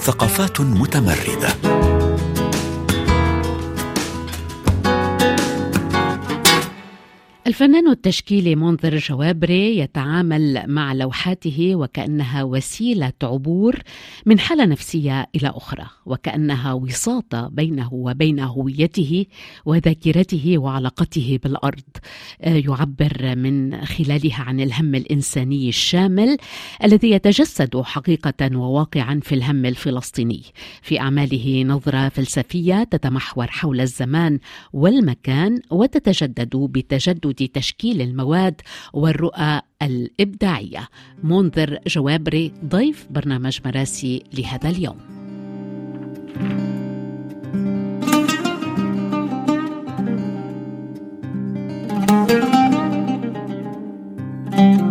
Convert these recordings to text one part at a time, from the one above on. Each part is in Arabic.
ثقافات متمردة. الفنان التشكيلي منذر جوابري يتعامل مع لوحاته وكأنها وسيلة عبور من حالة نفسية إلى أخرى وكأنها وساطة بينه وبين هويته وذاكرته وعلاقته بالأرض. آه، يعبر من خلالها عن الهم الإنساني الشامل الذي يتجسد حقيقة وواقعا في الهم الفلسطيني. في أعماله نظرة فلسفية تتمحور حول الزمان والمكان وتتجدد بتجدد تشكيل المواد والرؤى الإبداعية. منذر جوابري ضيف برنامج مراسي لهذا اليوم. الفنان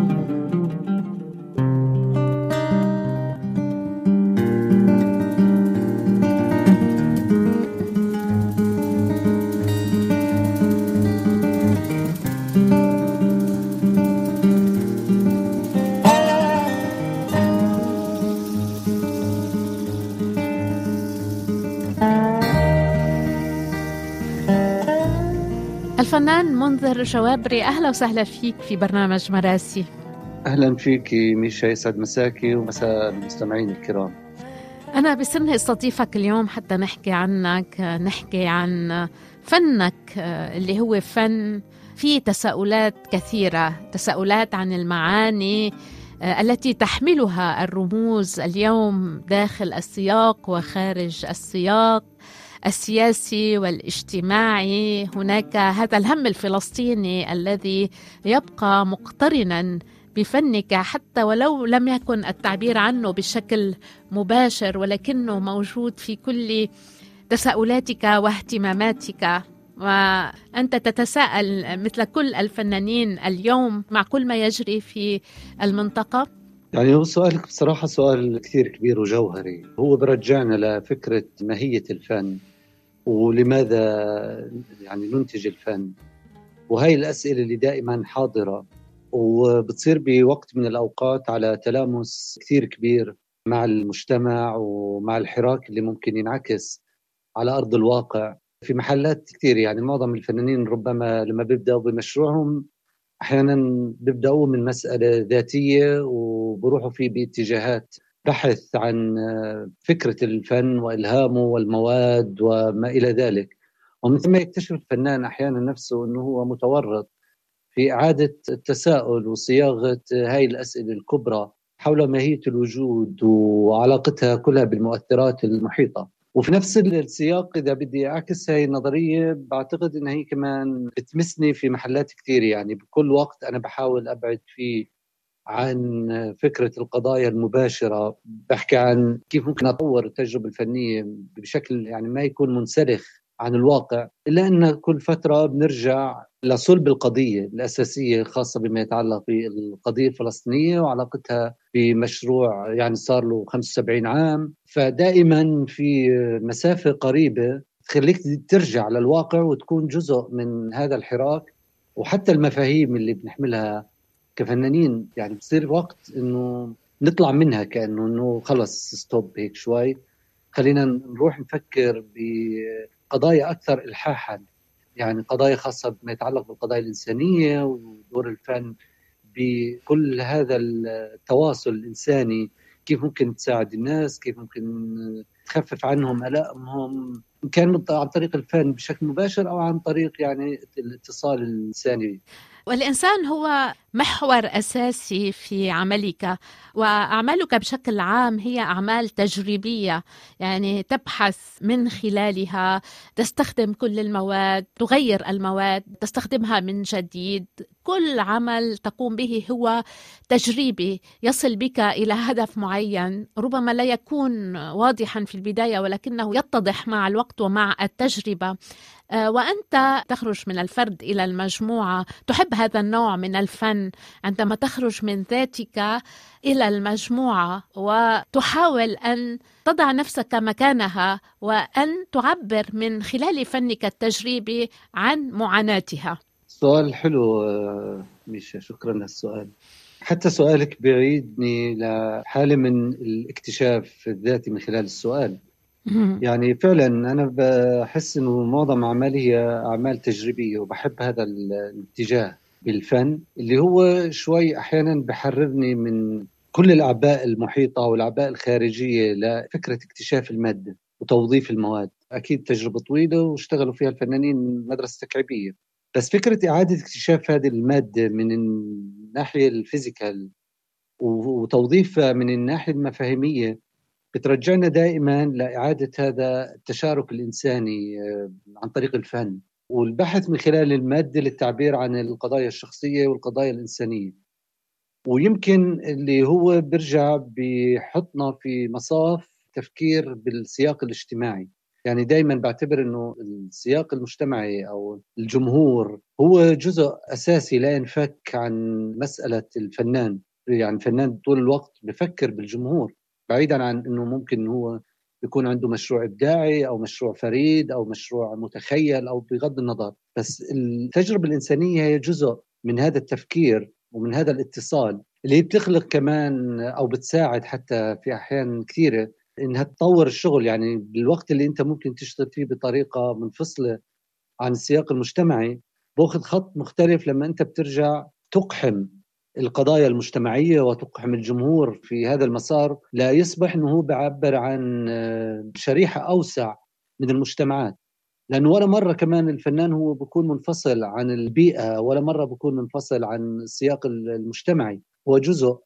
منذر جوابري أهلا وسهلا فيك في برنامج مراسي. أهلا فيك ميشا يسعد مساكي ومساء المستمعين الكرام. أنا بسرني استضيفك اليوم حتى نحكي عنك نحكي عن فنك اللي هو فن فيه تساؤلات كثيرة تساؤلات عن المعاني التي تحملها الرموز اليوم داخل السياق وخارج السياق. السياسي والاجتماعي. هناك هذا الهم الفلسطيني الذي يبقى مقترنا بفنك حتى ولو لم يكن التعبير عنه بشكل مباشر ولكنه موجود في كل تساؤلاتك واهتماماتك. وأنت تتساءل مثل كل الفنانين اليوم مع كل ما يجري في المنطقة. يعني هو سؤالك بصراحة سؤال كثير كبير وجوهري. هو برجعنا لفكرة ماهية الفن. ولماذا يعني ننتج الفن؟ وهي الأسئلة اللي دائما حاضرة وبتصير بوقت من الأوقات على تلامس كثير كبير مع المجتمع ومع الحراك اللي ممكن ينعكس على أرض الواقع. في محلات كثير يعني معظم الفنانين ربما لما بيبدأوا بمشروعهم أحيانا بيبدأوا من مسألة ذاتية وبروحوا فيه باتجاهات بحث عن فكرة الفن وإلهامه والمواد وما إلى ذلك. ومن ثم يكتشف الفنان أحيانا نفسه أنه هو متورط في إعادة التساؤل وصياغة هاي الأسئلة الكبرى حول ماهية الوجود وعلاقتها كلها بالمؤثرات المحيطة. وفي نفس السياق إذا بدي أعكس هاي النظرية بعتقد انها هي كمان بتمسني في محلات كثير يعني. بكل وقت أنا بحاول أبعد فيه عن فكرة القضايا المباشرة بحكي عن كيف ممكن أطور التجربة الفنية بشكل يعني ما يكون منسلخ عن الواقع إلا أن كل فترة بنرجع لصلب القضية الأساسية الخاصة بما يتعلق بالقضية الفلسطينية وعلاقتها بمشروع يعني صار له 75 عام. فدائما في مسافة قريبة تخليك ترجع للواقع وتكون جزء من هذا الحراك وحتى المفاهيم اللي بنحملها كفنانين يعني بصير وقت إنه نطلع منها كأنه إنه خلص ستوب هيك شوي. خلينا نروح نفكر بقضايا أكثر الحاحا. يعني قضايا خاصة بما يتعلق بالقضايا الإنسانية ودور الفن بكل هذا التواصل الإنساني. كيف ممكن تساعد الناس؟ كيف ممكن تخفف عنهم الامهم إن كان عن طريق الفن بشكل مباشر أو عن طريق يعني الاتصال الإنساني. والإنسان هو محور أساسي في عملك وأعمالك بشكل عام هي أعمال تجريبية يعني تبحث من خلالها تستخدم كل المواد تغير المواد تستخدمها من جديد. كل عمل تقوم به هو تجريبي يصل بك إلى هدف معين ربما لا يكون واضحا في البداية ولكنه يتضح مع الوقت ومع التجربة. آه، وأنت تخرج من الفرد إلى المجموعة. تحب هذا النوع من الفن؟ عندما تخرج من ذاتك إلى المجموعة وتحاول أن تضع نفسك مكانها وأن تعبر من خلال فنك التجريبي عن معاناتها. سؤال حلو آه، ميشا. شكرا للسؤال حتى سؤالك بيعيدني لحالة من الاكتشاف الذاتي من خلال السؤال. يعني فعلا أنا بحس أنه معظم أعمالي هي أعمال تجريبية وبحب هذا الاتجاه. بالفن اللي هو شوي أحيانا بحررني من كل الأعباء المحيطة والأعباء الخارجية لفكرة اكتشاف المادة وتوظيف المواد. أكيد تجربة طويلة واشتغلوا فيها الفنانين مدرسة تكعيبية بس فكرة إعادة اكتشاف هذه المادة من الناحية الفيزيكال وتوظيفها من الناحية المفاهيمية بترجعنا دائما لإعادة هذا التشارك الإنساني آه، عن طريق الفن. والبحث من خلال المادة للتعبير عن القضايا الشخصية والقضايا الإنسانية. ويمكن اللي هو بيرجع بيحطنا في مصاف تفكير بالسياق الاجتماعي. يعني دائما بعتبر إنه السياق المجتمعي أو الجمهور هو جزء أساسي لا ينفك عن مسألة الفنان. يعني الفنان طول الوقت بفكر بالجمهور بعيدا عن إنه ممكن هو يكون عنده مشروع إبداعي أو مشروع فريد أو مشروع متخيل أو بغض النظر. بس التجربة الإنسانية هي جزء من هذا التفكير ومن هذا الاتصال اللي هي بتخلق كمان أو بتساعد حتى في أحيان كثيرة إنها تطور الشغل. يعني بالوقت اللي أنت ممكن تشتغل فيه بطريقة منفصلة عن السياق المجتمعي بأخذ خط مختلف لما أنت بترجع تقحم القضايا المجتمعية وتقحم الجمهور في هذا المسار لا يصبح هو بيعبر عن آه، شريحة أوسع من المجتمعات. لأنه ولا مرة كمان الفنان هو بيكون منفصل عن البيئة ولا مرة بيكون منفصل عن السياق المجتمعي. هو جزء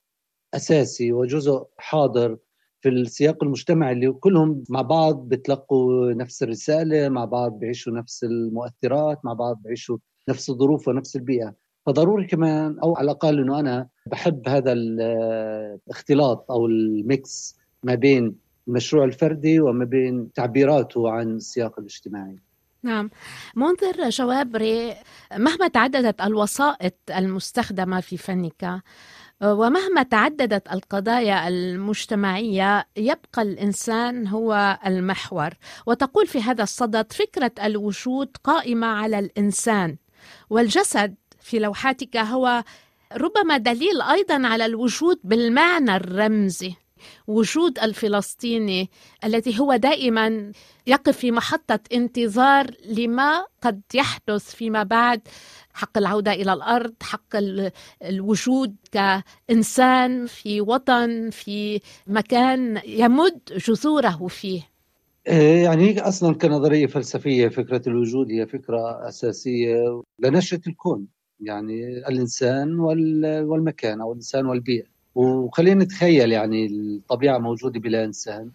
أساسي وجزء حاضر في السياق المجتمعي اللي كلهم مع بعض بتلقوا نفس الرسالة مع بعض بيعيشوا نفس المؤثرات مع بعض بيعيشوا نفس الظروف ونفس البيئة. فضروري كمان أو على الأقل إنه أنا بحب هذا الاختلاط أو الميكس ما بين المشروع الفردي وما بين تعبيراته عن السياق الاجتماعي. نعم. منذر شوابري مهما تعددت الوسائط المستخدمة في فنك ومهما تعددت القضايا المجتمعية يبقى الإنسان هو المحور. وتقول في هذا الصدد فكرة الوجود قائمة على الإنسان والجسد في لوحاتك هو ربما دليل أيضا على الوجود بالمعنى الرمزي وجود الفلسطيني الذي هو دائما يقف في محطة انتظار لما قد يحدث فيما بعد حق العودة إلى الأرض حق الوجود كإنسان في وطن في مكان يمد جذوره فيه. إيه، يعني هي أصلا كنظرية فلسفية فكرة الوجود هي فكرة أساسية لنشأة الكون. يعني الإنسان والمكان أو الإنسان والبيئة. وخلينا نتخيل يعني الطبيعة موجودة بلا إنسان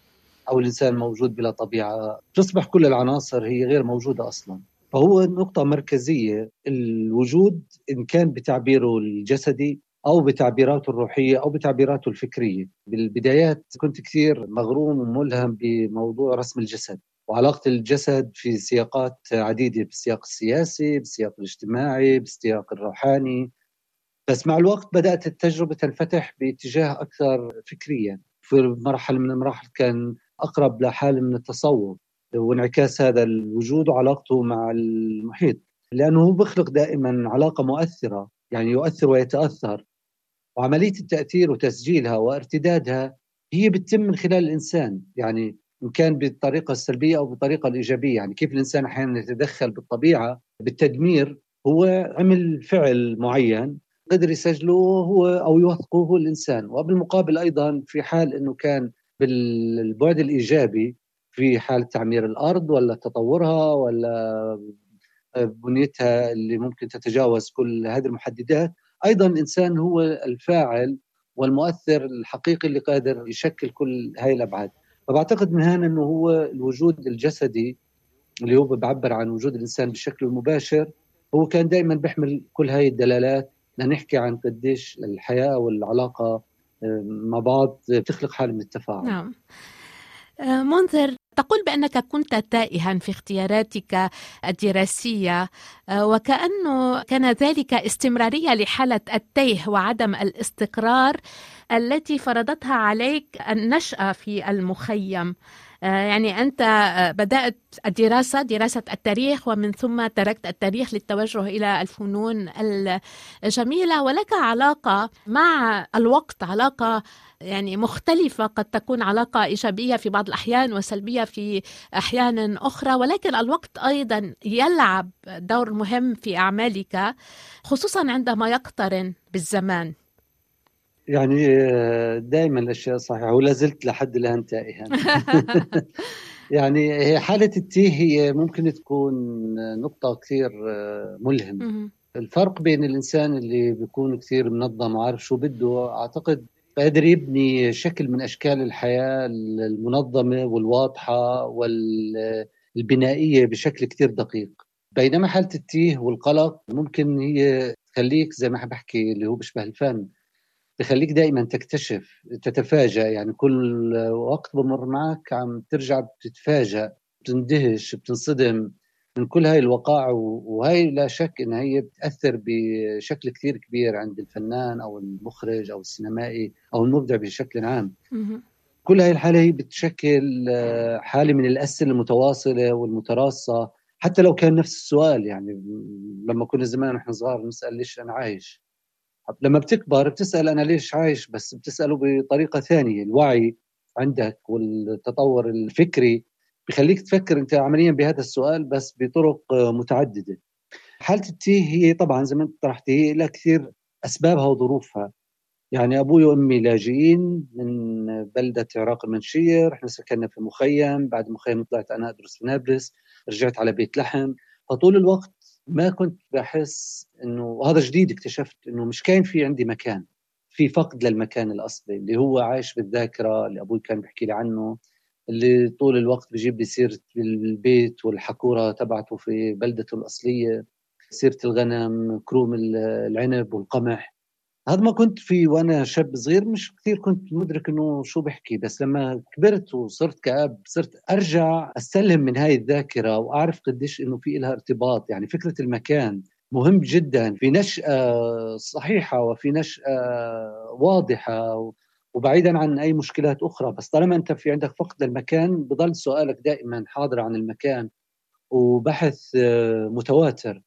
أو الإنسان موجود بلا طبيعة. تصبح كل العناصر هي غير موجودة أصلا. فهو نقطة مركزية. الوجود إن كان بتعبيره الجسدي أو بتعبيراته الروحية أو بتعبيراته الفكرية. بالبدايات كنت كثير مغروم وملهم بموضوع رسم الجسد. وعلاقة الجسد في سياقات عديدة بالسياق السياسي بالسياق الاجتماعي بالسياق الروحاني. بس مع الوقت بدأت التجربة تنفتح باتجاه أكثر فكريا. في مرحلة من المراحل كان أقرب لحالة من التصوف وانعكاس هذا الوجود وعلاقته مع المحيط. لأنه هو بيخلق دائما علاقة مؤثرة يعني يؤثر ويتأثر. وعملية التأثير وتسجيلها وارتدادها هي بتتم من خلال الإنسان. يعني إن كان بالطريقة السلبية أو بالطريقة الإيجابية. يعني كيف الإنسان أحيانا يتدخل بالطبيعة بالتدمير هو عمل فعل معين قدر يسجله هو أو يوثقه هو الإنسان. وبالمقابل أيضا في حال أنه كان بالبعد الإيجابي في حالة تعمير الأرض ولا تطورها ولا بنيتها اللي ممكن تتجاوز كل هذه المحددات أيضا الإنسان هو الفاعل والمؤثر الحقيقي اللي قادر يشكل كل هاي الأبعاد. فبعتقد من هنا أنه هو الوجود الجسدي اللي هو بعبر عن وجود الإنسان بشكل مباشر هو كان دائما بيحمل كل هاي الدلالات. لنحكي عن قديش الحياة والعلاقة مع بعض بتخلق حالة من التفاعل. نعم. آه، منذر تقول بأنك كنت تائها في اختياراتك الدراسية آه، وكأنه كان ذلك استمرارية لحالة التيه وعدم الاستقرار. التي فرضتها عليك النشأة في المخيم. يعني أنت بدأت الدراسة دراسة التاريخ ومن ثم تركت التاريخ للتوجه إلى الفنون الجميلة. ولك علاقة مع الوقت علاقة يعني مختلفة قد تكون علاقة إيجابية في بعض الأحيان وسلبية في أحيان أخرى. ولكن الوقت أيضا يلعب دور مهم في أعمالك خصوصا عندما يقترن بالزمان. يعني آه، دائما الأشياء صحيحة ولا زلت لحد الآن تائها. يعني هي حالة التيه هي ممكن تكون نقطة كثير آه، ملهم الفرق بين الإنسان اللي بيكون كثير منظم وعارف شو بده أعتقد قادر يبني شكل من أشكال الحياة المنظمة والواضحة والبنائية بشكل كثير دقيق. بينما حالة التيه والقلق ممكن هي تخليك زي ما بحكي اللي هو بيشبه الفن. بخليك دائما تكتشف تتفاجأ يعني كل وقت بمر معك عم ترجع بتتفاجأ بتندهش بتنصدم من كل هاي الوقائع وهي لا شك إن هي بتأثر بشكل كثير كبير عند الفنان أو المخرج أو السينمائي أو المبدع بشكل عام. كل هاي الحالة هي بتشكل آه، حالة من الأسئلة المتواصلة والمتراصة حتى لو كان نفس السؤال يعني لما كنا زمان نحن صغار نسال ليش أنا عايش؟ لما بتكبر بتسأل أنا ليش عايش بس بتسأله بطريقة ثانية. الوعي عندك والتطور الفكري بخليك تفكر أنت عمليا بهذا السؤال بس بطرق متعددة. حالة التيه هي طبعا زي ما أنت طرحت هي لها كثير أسبابها وظروفها. يعني أبوي وأمي لاجئين من بلدة عراق المنشيه رحنا سكننا في مخيم بعد مخيم طلعت أنا أدرس في نابلس رجعت على بيت لحم. فطول الوقت ما كنت بحس إنه وهذا جديد اكتشفت إنه مش كان في عندي مكان في فقد للمكان الأصلي اللي هو عايش بالذاكرة اللي أبوي كان بيحكي لي عنه اللي طول الوقت بجيب لي سيرة البيت والحكوره تبعته في بلدته الأصلية سيرة الغنم كروم العنب والقمح. هذا ما كنت في وأنا شاب صغير مش كثير كنت مدرك إنه شو بحكي بس لما كبرت وصرت كآب صرت أرجع أستلهم من هاي الذاكرة وأعرف قديش إنه في لها ارتباط. يعني فكرة المكان مهم جدا في نشأة صحيحة وفي نشأة واضحة وبعيدا عن أي مشكلات أخرى. بس طالما أنت في عندك فقد للمكان بضل سؤالك دائما حاضر عن المكان وبحث متواتر.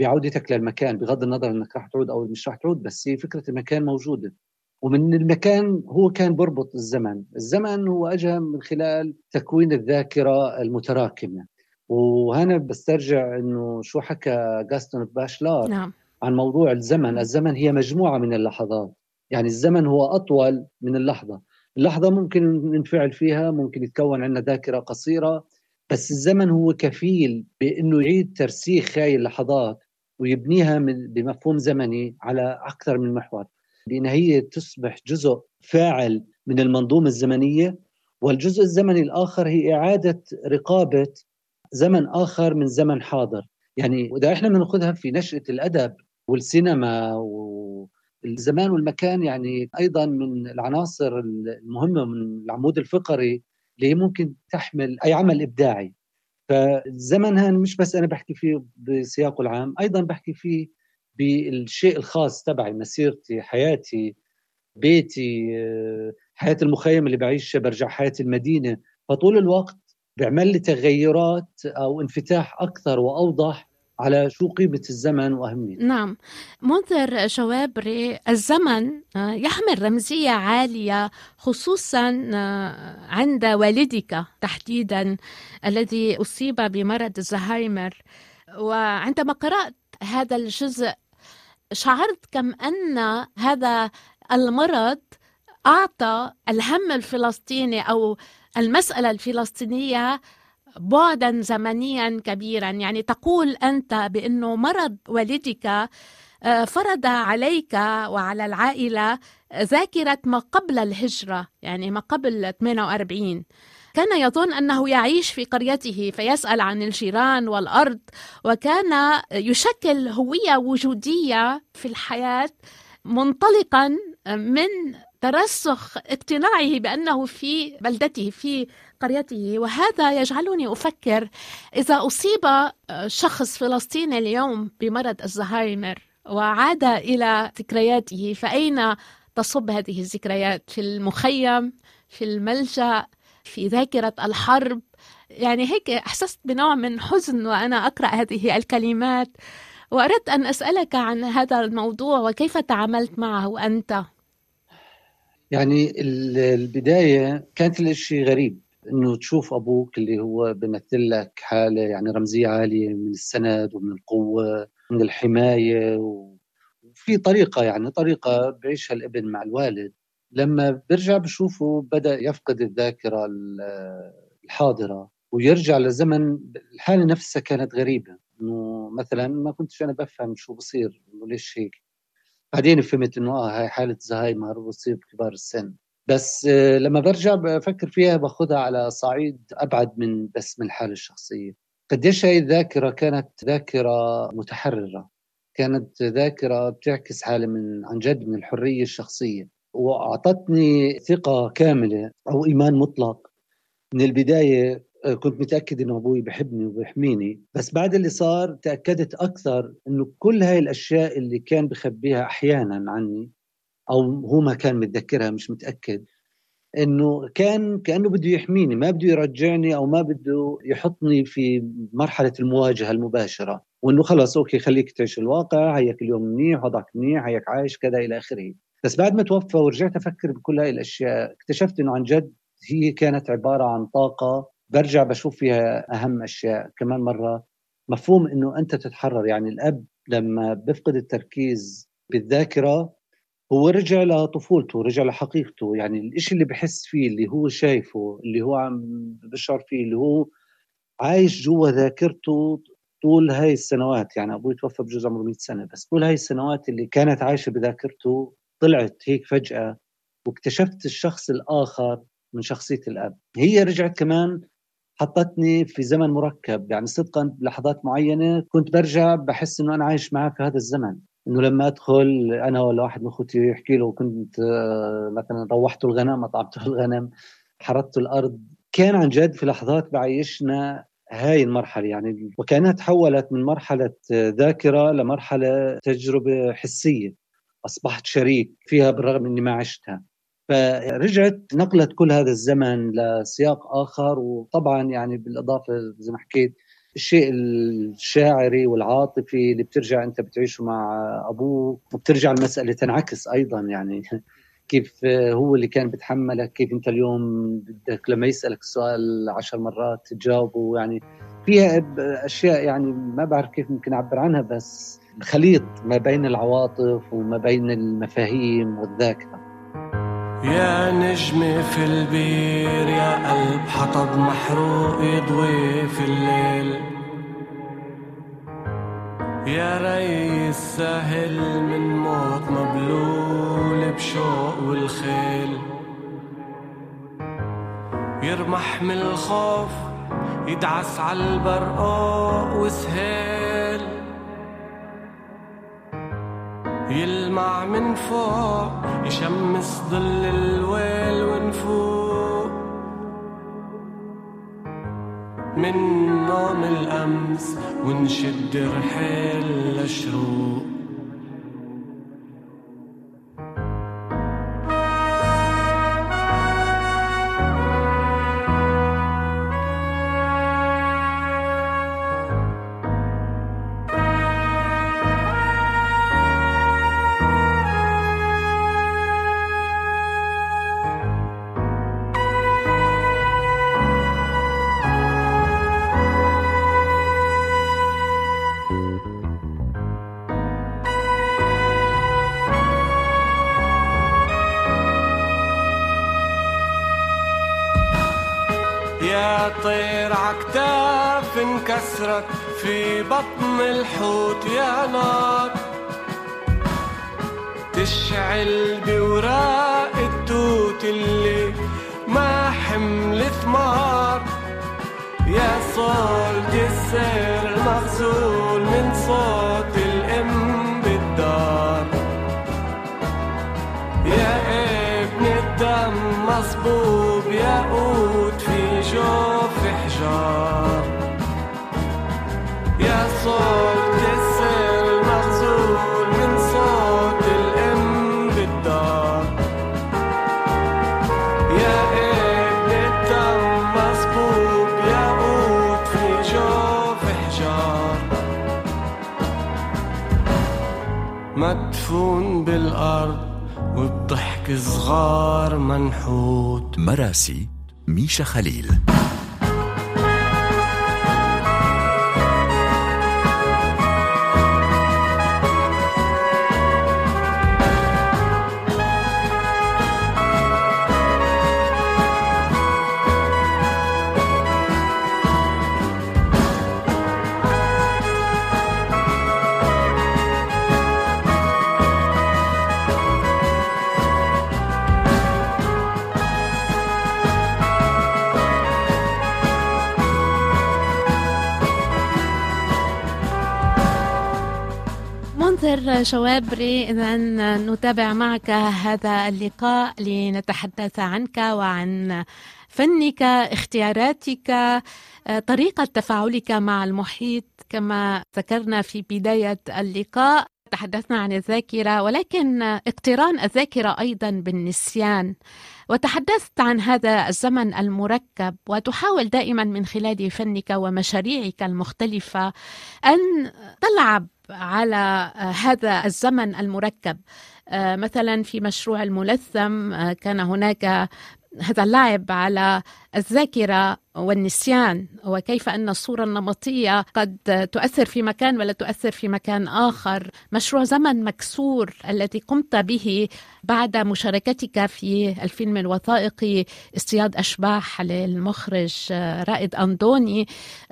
بعودتك للمكان بغض النظر إنك راح تعود أو مش راح تعود بس هي فكرة المكان موجودة. ومن المكان هو كان بربط الزمن. الزمن هو اجى من خلال تكوين الذاكرة المتراكمة. وهنا بسترجع إنه شو حكى جاستون باشلار نعم. عن موضوع الزمن. الزمن هي مجموعة من اللحظات. يعني الزمن هو أطول من اللحظة. اللحظة ممكن ننفعل فيها ممكن يتكون عندنا ذاكرة قصيرة بس الزمن هو كفيل بإنه يعيد ترسيخ هاي اللحظات. ويبنيها بمفهوم زمني على أكثر من محور بان هي تصبح جزء فاعل من المنظومة الزمنية والجزء الزمني الآخر هي إعادة رقابة زمن آخر من زمن حاضر. يعني واذا إحنا بنأخذها في نشأة الأدب والسينما والزمان والمكان يعني أيضا من العناصر المهمة من العمود الفقري اللي ممكن تحمل أي عمل إبداعي. فالزمن هان مش بس أنا بحكي فيه بسياقه العام أيضا بحكي فيه بالشيء الخاص تبعي مسيرتي حياتي بيتي حياة المخيم اللي بعيشها برجع حياة المدينة. فطول الوقت بيعمل لي تغيرات أو انفتاح أكثر وأوضح على شو قيمة الزمن وأهميته نعم. منذر شوابري الزمن آه، يحمل رمزية عالية خصوصا آه، عند والدك تحديدا الذي أصيب بمرض الزهايمر. وعندما قرأت هذا الجزء شعرت كم أن هذا المرض أعطى الهم الفلسطيني أو المسألة الفلسطينية بعدا زمنيا كبيرا. يعني تقول أنت بأنه مرض والدك آه، فرض عليك وعلى العائلة ذاكرة ما قبل الهجرة يعني ما قبل 48 كان يظن أنه يعيش في قريته فيسأل عن الجيران والأرض وكان يشكل هوية وجودية في الحياة منطلقا من ترسخ اقتناعه بأنه في بلدته في قريته وهذا يجعلني أفكر إذا أصيب شخص فلسطيني اليوم بمرض الزهايمر وعاد إلى ذكرياته فأين تصب هذه الذكريات؟ في المخيم في الملجأ في ذاكرة الحرب؟ يعني هيك أحسست بنوع من حزن وأنا أقرأ هذه الكلمات وأردت أن أسألك عن هذا الموضوع وكيف تعاملت معه أنت؟ يعني البداية كانت الاشي غريب إنه تشوف أبوك اللي هو بيمثل لك حالة يعني رمزية عالية من السند ومن القوة من الحماية وفي طريقة يعني طريقة بيعيشها الابن مع الوالد. لما برجع بشوفه بدأ يفقد الذاكرة الحاضرة ويرجع لزمن الحالة نفسها كانت غريبة. إنه مثلا ما كنتش أنا بفهم شو بصير إنه ليش هيك. بعدين فهمت إنه آه هاي حالة زهايمر بتصير بكبار السن. بس آه، لما برجع بفكر فيها باخذها على صعيد أبعد من بس من الحالة الشخصية. قديش هاي الذاكرة كانت ذاكرة متحررة. كانت ذاكرة بتعكس حالة من عن جد من الحرية الشخصية. وأعطتني ثقة كاملة أو إيمان مطلق من البداية كنت متأكد إنه أبوي بحبني وبيحميني. بس بعد اللي صار تأكدت أكثر إنه كل هاي الأشياء اللي كان بخبيها أحيانا عني أو هو ما كان متذكرها مش متأكد إنه كان كأنه بده يحميني ما بده يرجعني أو ما بده يحطني في مرحلة المواجهة المباشرة. وإنه خلص أوكي خليك تعيش الواقع هيك اليوم منيح وضعك منيح هيك عايش كذا إلى آخره. بس بعد ما توفى ورجعت أفكر بكل هاي الأشياء اكتشفت إنه عن جد هي كانت عبارة عن طاقة برجع بشوف فيها أهم أشياء. كمان مرة مفهوم إنه أنت تتحرر. يعني الأب لما بفقد التركيز بالذاكرة هو رجع لطفولته رجع لحقيقته. يعني الإشي اللي بحس فيه اللي هو شايفه اللي هو عم بشعر فيه اللي هو عايش جوا ذاكرته طول هاي السنوات. يعني أبوي توفى بجوز عمره 100 سنة بس طول هاي السنوات اللي كانت عايشة بذاكرته طلعت هيك فجأة واكتشفت الشخص الآخر من شخصية الأب. هي رجعت كمان حطتني في زمن مركب يعني صدقا بلحظات معينة كنت برجع بحس إنه أنا عايش معاه في هذا الزمن. إنه لما أدخل أنا ولا واحد من أخوتي يحكي له كنت آه، مثلا روحت الغنم اطعمته الغنم حرثت الأرض. كان عن جد في لحظات بعيشنا هاي المرحلة يعني وكانها تحولت من مرحلة ذاكرة لمرحلة تجربة حسية. أصبحت شريك فيها بالرغم أني ما عشتها. فرجعت نقلت كل هذا الزمن لسياق آخر وطبعا يعني بالإضافة زي ما حكيت الشيء الشاعري والعاطفي اللي بترجع أنت بتعيشه مع أبوك وبترجع المسألة تنعكس أيضا يعني. كيف هو اللي كان بتحملك؟ كيف أنت اليوم بدك لما يسألك السؤال عشر مرات تجاوبه؟ يعني فيها أشياء يعني ما بعرف كيف ممكن أعبر عنها بس خليط ما بين العواطف وما بين المفاهيم والذاكرة. يا نجمة في البير يا قلب حطب محروق يضوي في الليل. يا ريس سهل من موت مبلول بشوق والخيل. يرمح من الخوف يدعس عالبرقاق وسهيل. يلمع من فوق يشمس ظل الويل ونفوق من نوم الأمس ونشد رحيل لشروق mızrak بالأرض وبضحك صغار منحوت. مراسي ميشا خليل. منذر شوابري إذا نتابع معك هذا اللقاء لنتحدث عنك وعن فنك اختياراتك طريقة تفاعلك مع المحيط كما ذكرنا في بداية اللقاء. تحدثنا عن الذاكرة ولكن اقتران الذاكرة أيضا بالنسيان. وتحدثت عن هذا الزمن المركب وتحاول دائما من خلال فنك ومشاريعك المختلفة أن تلعب على هذا الزمن المركب آه، مثلا في مشروع الملثم آه، كان هناك هذا اللعب على الذاكرة والنسيان وكيف أن الصورة النمطية قد تؤثر في مكان ولا تؤثر في مكان آخر. مشروع زمن مكسور الذي قمت به بعد مشاركتك في الفيلم الوثائقي اصطياد أشباح للمخرج رائد أندوني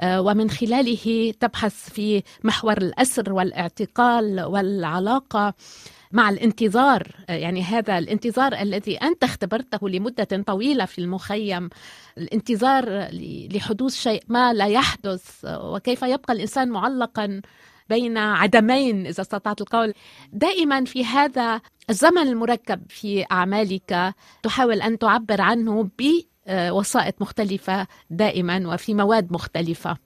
ومن خلاله تبحث في محور الأسر والإعتقال والعلاقة. مع الانتظار يعني هذا الانتظار الذي أنت اختبرته لمدة طويلة في المخيم الانتظار لحدوث شيء ما لا يحدث وكيف يبقى الإنسان معلقا بين عدمين إذا استطعت القول. دائما في هذا الزمن المركب في أعمالك تحاول أن تعبر عنه بوسائط مختلفة دائما وفي مواد مختلفة.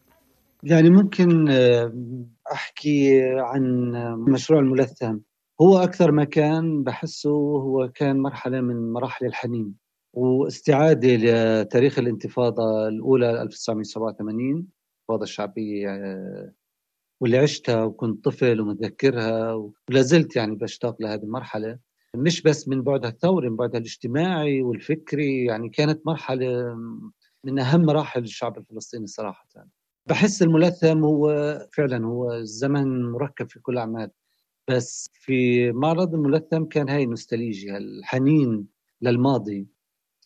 يعني ممكن آه، أحكي عن مشروع الملثم. هو أكثر مكان بحسه هو كان مرحلة من مراحل الحنين واستعادة لتاريخ الانتفاضة الأولى 1987 الانتفاضة الشعبية آه، واللي عشتها وكنت طفل ومتذكرها ولا زلت يعني بشتاق لهذه المرحلة. مش بس من بعدها الثوري من بعدها الاجتماعي والفكري يعني كانت مرحلة من أهم مراحل الشعب الفلسطيني صراحة. بحس الملثم هو فعلا هو الزمن مركب في كل أعمال بس في معرض الملثم كان هاي النوستالجيا الحنين للماضي.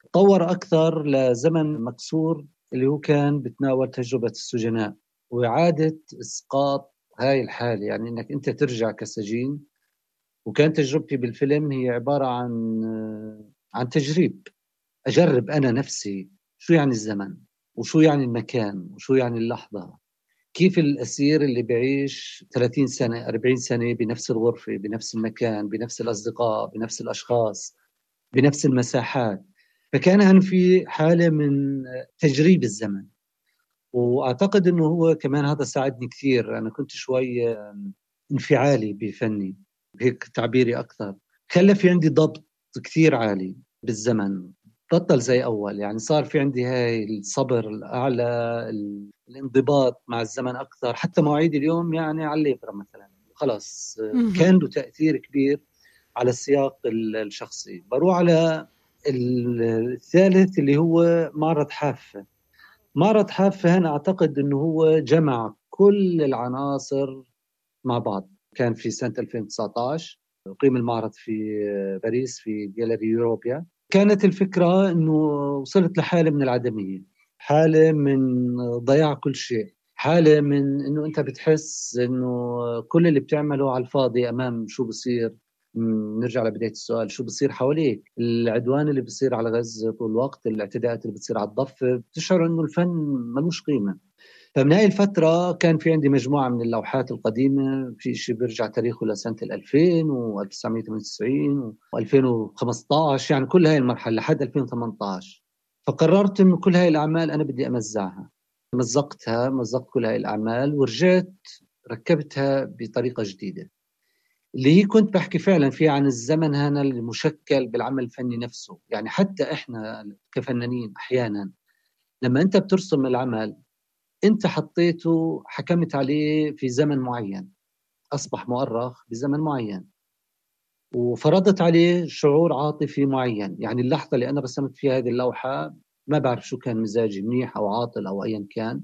تطور أكثر لزمن مكسور اللي هو كان بتناول تجربة السجناء وإعادة إسقاط هاي الحالة. يعني إنك أنت ترجع كسجين وكان تجربتي بالفيلم هي عبارة عن عن تجريب. أجرب أنا نفسي شو يعني الزمن؟ وشو يعني المكان؟ وشو يعني اللحظة؟ كيف الأسير اللي بيعيش 30 سنة 40 سنة بنفس الغرفة بنفس المكان بنفس الأصدقاء بنفس الأشخاص بنفس المساحات؟ فكان في حالة من تجريب الزمن. وأعتقد أنه هو كمان هذا ساعدني كثير. أنا كنت شوي انفعالي بفني هيك تعبيري أكثر. خلى في عندي ضبط كثير عالي بالزمن بطل زي أول. يعني صار في عندي هاي الصبر الأعلى الانضباط مع الزمن أكثر. حتى مواعيدي اليوم يعني على الليبرا مثلا. خلص كان له تأثير كبير على السياق الشخصي. بروح على الثالث اللي هو معرض حافة. معرض حافة هنا أعتقد إنه هو جمع كل العناصر مع بعض. كان في سنة 2019 أقيم المعرض في باريس في جاليري يوروبيا كانت الفكرة أنه وصلت لحالة من العدمية. حالة من ضياع كل شيء حالة من أنه أنت بتحس أنه كل اللي بتعمله على الفاضي أمام شو بصير نرجع لبداية السؤال شو بصير حواليك؟ العدوان اللي بصير على غزة طول الوقت الاعتداءات اللي بتصير على الضفة بتشعر أنه الفن ملوش قيمة. فمن هاي الفترة كان في عندي مجموعة من اللوحات القديمة في شيء بيرجع تاريخه لسنة 2000 و1998 و2015 يعني كل هاي المرحلة لحد 2018 فقررت إنه كل هاي الأعمال أنا بدي أمزعها. مزقتها مزقت كل هاي الأعمال ورجعت ركبتها بطريقة جديدة. اللي هي كنت بحكي فعلا فيها عن الزمن هنا المشكل بالعمل الفني نفسه. يعني حتى إحنا كفنانين أحيانا لما أنت بترسم العمل أنت حطيته حكمت عليه في زمن معين. أصبح مؤرخ بزمن معين. وفرضت عليه شعور عاطفي معين. يعني اللحظة اللي أنا رسمت فيها هذه اللوحة ما بعرف شو كان مزاجي منيح أو عاطل أو أيا كان.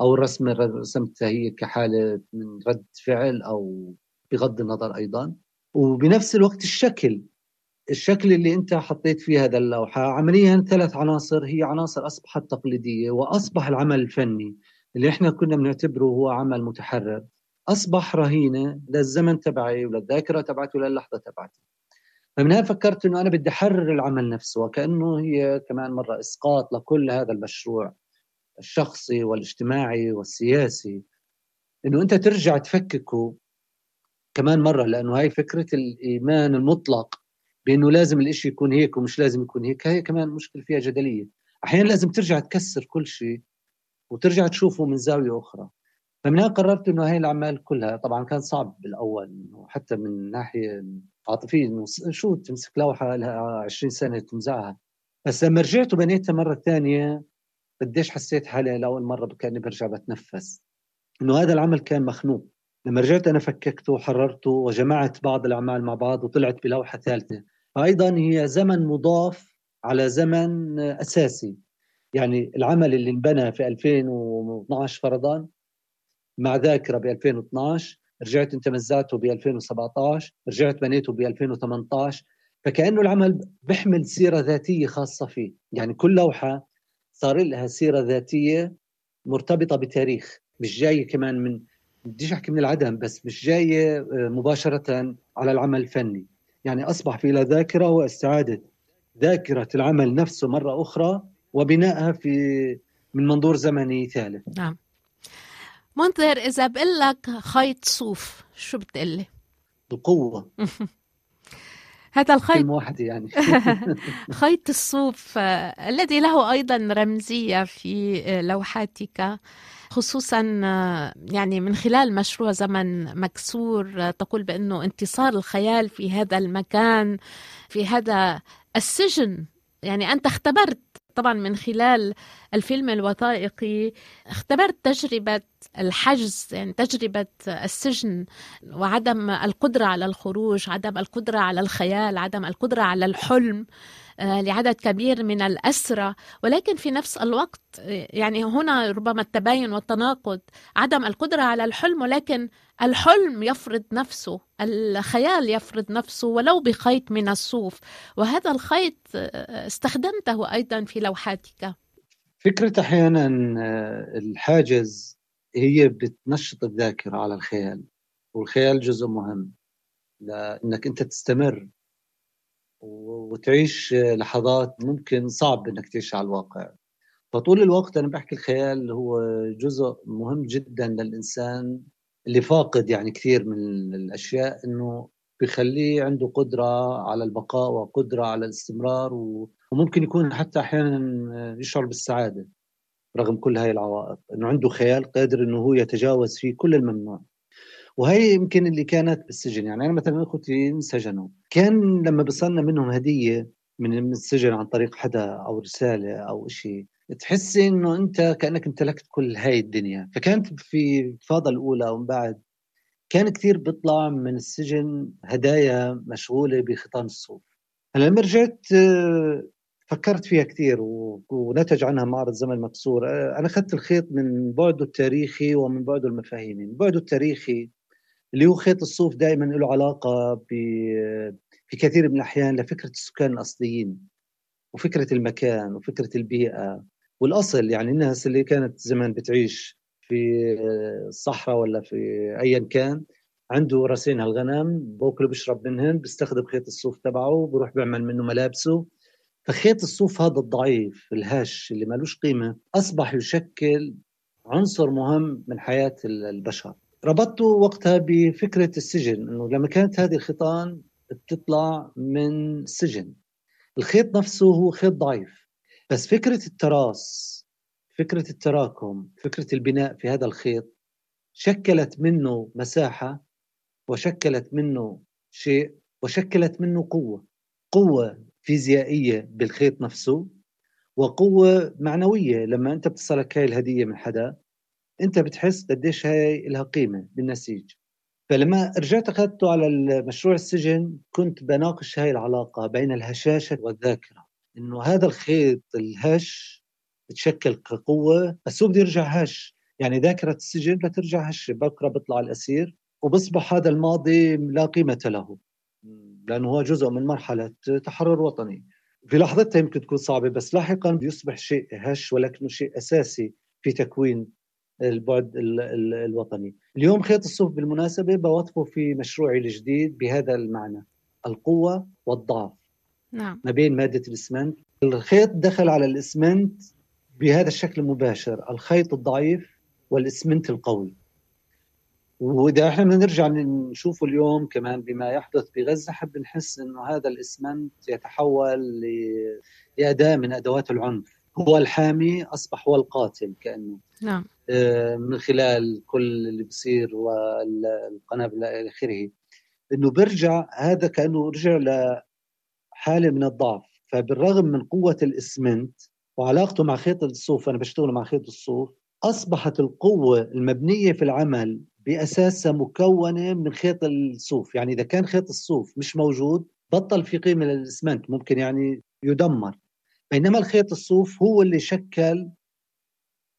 أو الرسمة رسمتها هي كحالة من رد فعل أو بغض النظر أيضا. وبنفس الوقت الشكل الشكل اللي أنت حطيت فيه هذا اللوحة عمليا ثلاث عناصر هي عناصر أصبحت تقليدية وأصبح العمل الفني اللي إحنا كنا بنعتبره هو عمل متحرر أصبح رهينة للزمن تبعي وللذاكرة تبعتي وللحظه تبعتي. فمن هنا فكرت إنه أنا بدي أحرر العمل نفسه وكأنه هي كمان مرة إسقاط لكل هذا المشروع الشخصي والاجتماعي والسياسي. إنه أنت ترجع تفككه كمان مرة لأنه هاي فكرة الإيمان المطلق بإنه لازم الإشي يكون هيك ومش لازم يكون هيك هي كمان مشكلة فيها جدلية. أحيانا لازم ترجع تكسر كل شيء وترجع تشوفه من زاوية أخرى. فمن هنا قررت إنه هاي الأعمال كلها طبعا كان صعب بالأول إنه حتى من ناحية عاطفيه إنه شو تمسك لوحة لها 20 سنة تمزعها. بس لما رجعت وبنيتها مرة ثانية قديش حسيت حالي لأول مرة كاني برجع بتنفس. إنه هذا العمل كان مخنوق. لما رجعت أنا فككته وحررته وجمعت بعض الأعمال مع بعض وطلعت بلوحة ثالثة. فايضا هي زمن مضاف على زمن أساسي. يعني العمل اللي انبنى في 2012 فرضا مع ذاكرة ب 2012 رجعت انت مزاته ب 2017 رجعت بنيته ب 2018 فكأنه العمل بيحمل سيرة ذاتية خاصة فيه. يعني كل لوحة صار لها سيرة ذاتية مرتبطة بتاريخ مش جاية كمان من بديش أحكي من العدم بس مش جاية آه، مباشرة على العمل الفني. يعني أصبح في ذاكرة واستعادة ذاكرة العمل نفسه مرة أخرى وبنائها في من منظور زمني ثالث. نعم. منذر إذا بقول لك خيط صوف شو بتقلي؟ بقوة. هذا الخيط واحد يعني. خيط الصوف آه، الذي له أيضا رمزية في آه، لوحاتك خصوصا آه، يعني من خلال مشروع زمن مكسور تقول بأنه انتصار الخيال في هذا المكان في هذا السجن. يعني أنت اختبرت طبعا من خلال الفيلم الوثائقي اختبرت تجربة الحجز يعني تجربة السجن وعدم القدرة على الخروج عدم القدرة على الخيال عدم القدرة على الحلم. لعدد كبير من الأسرى ولكن في نفس الوقت يعني هنا ربما التباين والتناقض عدم القدرة على الحلم. ولكن الحلم يفرض نفسه الخيال يفرض نفسه ولو بخيط من الصوف. وهذا الخيط آه، استخدمته أيضا في لوحاتك. فكرة أحيانا آه، الحاجز هي بتنشط الذاكرة على الخيال. والخيال جزء مهم. لأنك أنت تستمر وتعيش لحظات ممكن صعب إنك تعيش على الواقع. فطول الوقت أنا بحكي الخيال هو جزء مهم جدا للإنسان اللي فاقد يعني كثير من الأشياء إنه بخليه عنده قدرة على البقاء وقدرة على الاستمرار وممكن يكون حتى أحيانا يشعر بالسعادة رغم كل هاي العوائق. إنه عنده خيال قادر إنه هو يتجاوز فيه كل الممنوع. وهي يمكن اللي كانت بالسجن. يعني أنا مثلا أخوتي انسجنوا. كان لما بصلنا منهم هدية من السجن عن طريق حدا أو رسالة أو شيء تحسي إنه أنت كأنك امتلكت كل هاي الدنيا. فكانت في الفاضة الأولى ومن بعد كان كثير بيطلع من السجن هدايا مشغولة بختام الصوف هلأ لما رجعت فكرت فيها كثير ونتج عنها معرض زمن مكسور. أنا أخذت الخيط من بعده التاريخي ومن بعده المفاهيمي. من بعده التاريخي اللي هو خيط الصوف دائما له علاقة ب في كثير من الأحيان لفكرة السكان الأصليين وفكرة المكان وفكرة البيئة والأصل. يعني الناس اللي كانت زمان بتعيش في الصحراء ولا في ايا كان عنده راسين الغنم بوكله بيشرب منهن بيستخدم خيط الصوف تبعه بروح بيعمل منه ملابسه. فخيط الصوف هذا الضعيف الهش اللي مالوش قيمة أصبح يشكل عنصر مهم من حياة البشر. ربطته وقتها بفكرة السجن إنه لما كانت هذه الخيطان بتطلع من السجن الخيط نفسه هو خيط ضعيف. بس فكرة التراس فكرة التراكم فكرة البناء في هذا الخيط شكلت منه مساحة وشكلت منه شيء وشكلت منه قوة. قوة فيزيائية بالخيط نفسه وقوة معنوية. لما أنت بتصلك هاي الهدية من حدا أنت بتحس قديش هاي لها قيمة بالنسيج. فلما رجعت اخذته على مشروع السجن كنت بناقش هاي العلاقة بين الهشاشة والذاكرة. إنه هذا الخيط الهش بتشكل كقوه بس هو بده يرجع هش. يعني ذاكرة السجن بترجع هش بكرة بيطلع الأسير وبصبح هذا الماضي لا قيمة له. لأنه هو جزء من مرحلة تحرر وطني. في لحظتها يمكن تكون صعبة بس لاحقا يصبح شيء هش ولكنه شيء أساسي في تكوين البعد الوطني. اليوم خيط الصوف بالمناسبة بوظفه في مشروعي الجديد بهذا المعنى القوة والضعف. نعم. ما بين مادة الإسمنت. الخيط دخل على الإسمنت بهذا الشكل المباشر الخيط الضعيف والإسمنت القوي. وإذا إحنا نرجع نشوفه اليوم كمان بما يحدث بغزة حب نحس إنه هذا الإسمنت يتحول لأداة من أدوات العنف. هو الحامي أصبح هو القاتل كأنه. نعم. آه، من خلال كل اللي بصير والقنابل إلى آخره. إنه بيرجع هذا كأنه رجع لحالة من الضعف. فبالرغم من قوة الإسمنت وعلاقته مع خيط الصوف أنا بشتغل مع خيط الصوف أصبحت القوة المبنية في العمل باساسها مكونة من خيط الصوف يعني إذا كان خيط الصوف مش موجود بطل في قيمة للإسمنت ممكن يعني يدمر. بينما الخيط الصوف هو اللي شكل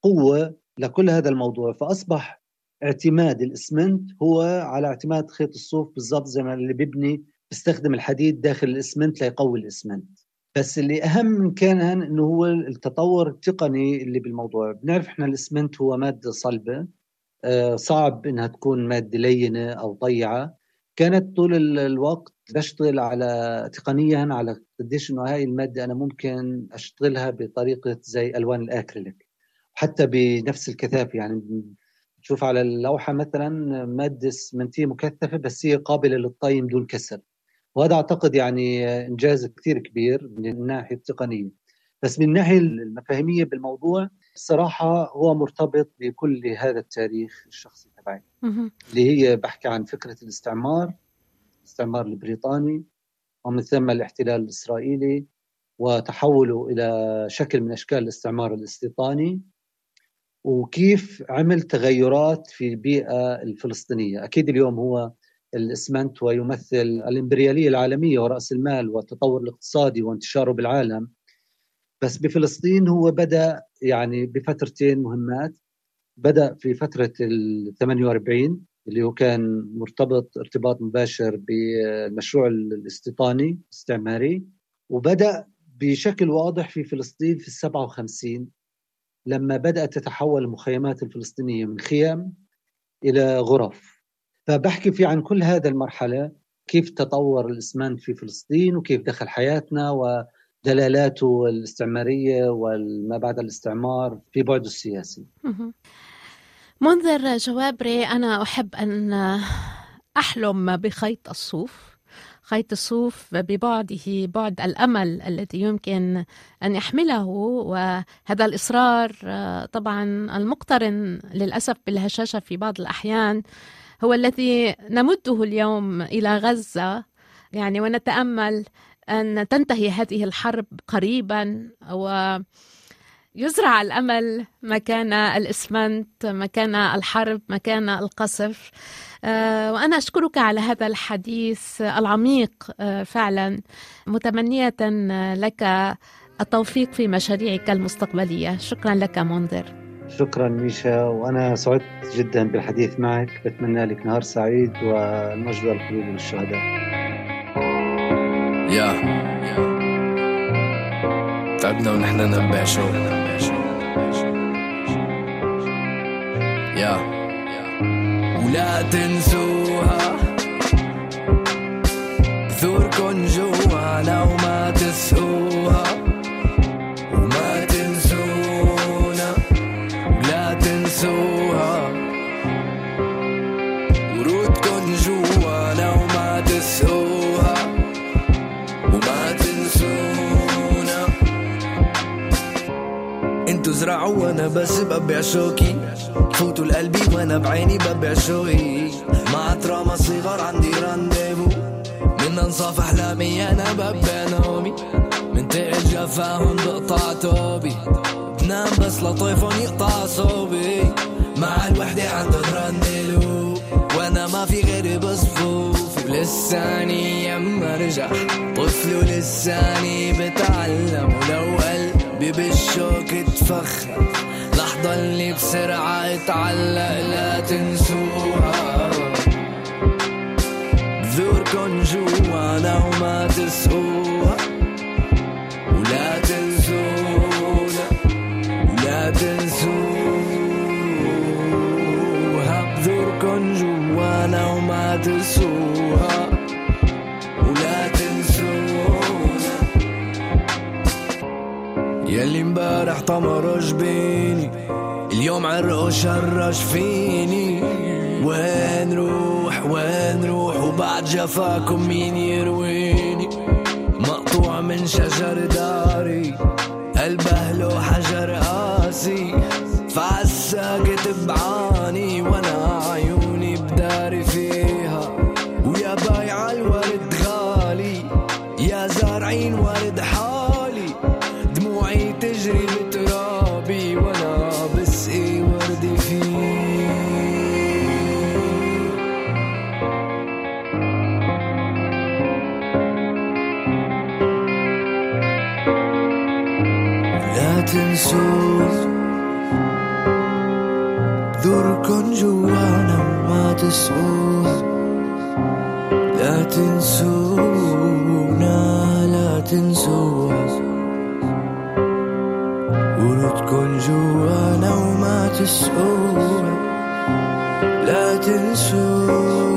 قوة لكل هذا الموضوع. فأصبح اعتماد الإسمنت هو على اعتماد خيط الصوف بالضبط زي ما اللي بيبني بيستخدم الحديد داخل الإسمنت ليقوي الإسمنت. بس اللي أهم من كان إنه هو التطور التقني اللي بالموضوع. بنعرف إحنا الإسمنت هو مادة صلبة آه، صعب إنها تكون مادة لينة أو طيعه كانت طول الوقت بشتغل على تقنيا على قديش انه هاي المادة أنا ممكن أشتغلها بطريقة زي ألوان الأكريليك حتى بنفس الكثافة. يعني تشوف على اللوحة مثلا مادة اسمنتيه مكثفة بس هي قابلة للطي دون كسر وهذا أعتقد يعني إنجاز كثير كبير من الناحية التقنية. بس من الناحيه المفاهيمية بالموضوع الصراحة هو مرتبط بكل هذا التاريخ الشخصي تبعي اللي هي بحكي عن فكرة الاستعمار الاستعمار البريطاني ومن ثم الاحتلال الإسرائيلي وتحوله إلى شكل من أشكال الاستعمار الاستيطاني وكيف عمل تغيرات في البيئة الفلسطينية، أكيد اليوم هو الإسمنت ويمثل الإمبريالية العالمية ورأس المال والتطور الاقتصادي وانتشاره بالعالم. بس بفلسطين هو بدأ يعني بفترتين مهمات. بدأ في فترة ال 48 اللي هو كان مرتبط ارتباط مباشر بالمشروع الاستيطاني الاستعماري وبدأ بشكل واضح في فلسطين في ال 57 لما بدأت تتحول المخيمات الفلسطينية من خيام إلى غرف. فبحكي في عن كل هذا المرحلة كيف تطور الاسمنت في فلسطين وكيف دخل حياتنا ودلالاته الاستعمارية وما بعد الاستعمار في بعده السياسي. منذر جوابري أنا أحب أن أحلم بخيط الصوف. خيط الصوف ببعده بعد الأمل الذي يمكن أن يحمله. وهذا الإصرار طبعا المقترن للأسف بالهشاشة في بعض الأحيان هو الذي نمده اليوم إلى غزة. يعني ونتأمل أن تنتهي هذه الحرب قريبا و يزرع الأمل مكان الإسمنت مكان الحرب مكان القصف. آه، وأنا أشكرك على هذا الحديث العميق آه، فعلا. متمنية لك التوفيق في مشاريعك المستقبلية. شكرا لك منذر. شكرا ميشا. وأنا سعدت جدا بالحديث معك. بتمنى لك نهار سعيد والمجد والخلود للشهداء يا. تعبنا ونحن نبع شو يا. ولا تنسوها. جوانا وما زرعوا وأنا بس ببيع شوكي. فوتوا لقلبي وأنا بعيني ببيع شوقي مع تراما صغار عندي رانديفو من انصاف أحلامي أنا ببيع نومي. من تقل جفاهم بقطع توبي. بنام بس لطيفهم يقطع صوبي. مع الوحدة عنده رانديلو وأنا ما في غيري بصفوفي ولساني يما رجع. طفل ولساني بتعلم. ولو قلبي بالشوك اتفخر. لحظة اللي بسرعة اتعلق لا تنسوها. بذوركن جوانا وما تسقوها امبارح طمر جبيني اليوم عرقه شرش فيني. وين روح وين روح؟ وبعد جفاكم مين يرويني؟ مقطوع من شجر داري. قلبه له حجر قاسي. فعالساكت بعاني تسووا لا تنسونا لا تنسوا ورودكن جوانا وما تسووا لا تنسوا